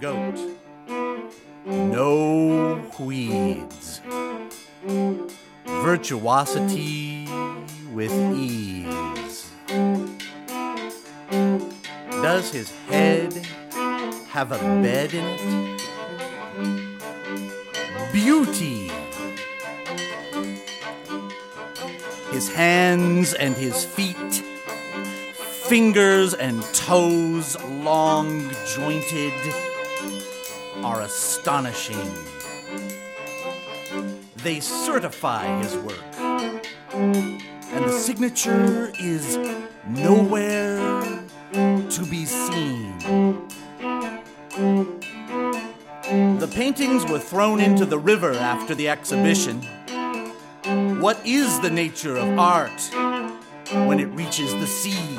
goat. No weeds. Virtuosity with ease. Does his head have a bed in it? Beauty. His hands and his feet, fingers and toes long jointed, are astonishing. They certify his work, and the signature is nowhere to be seen. The paintings were thrown into the river after the exhibition. What is the nature of art when it reaches the sea?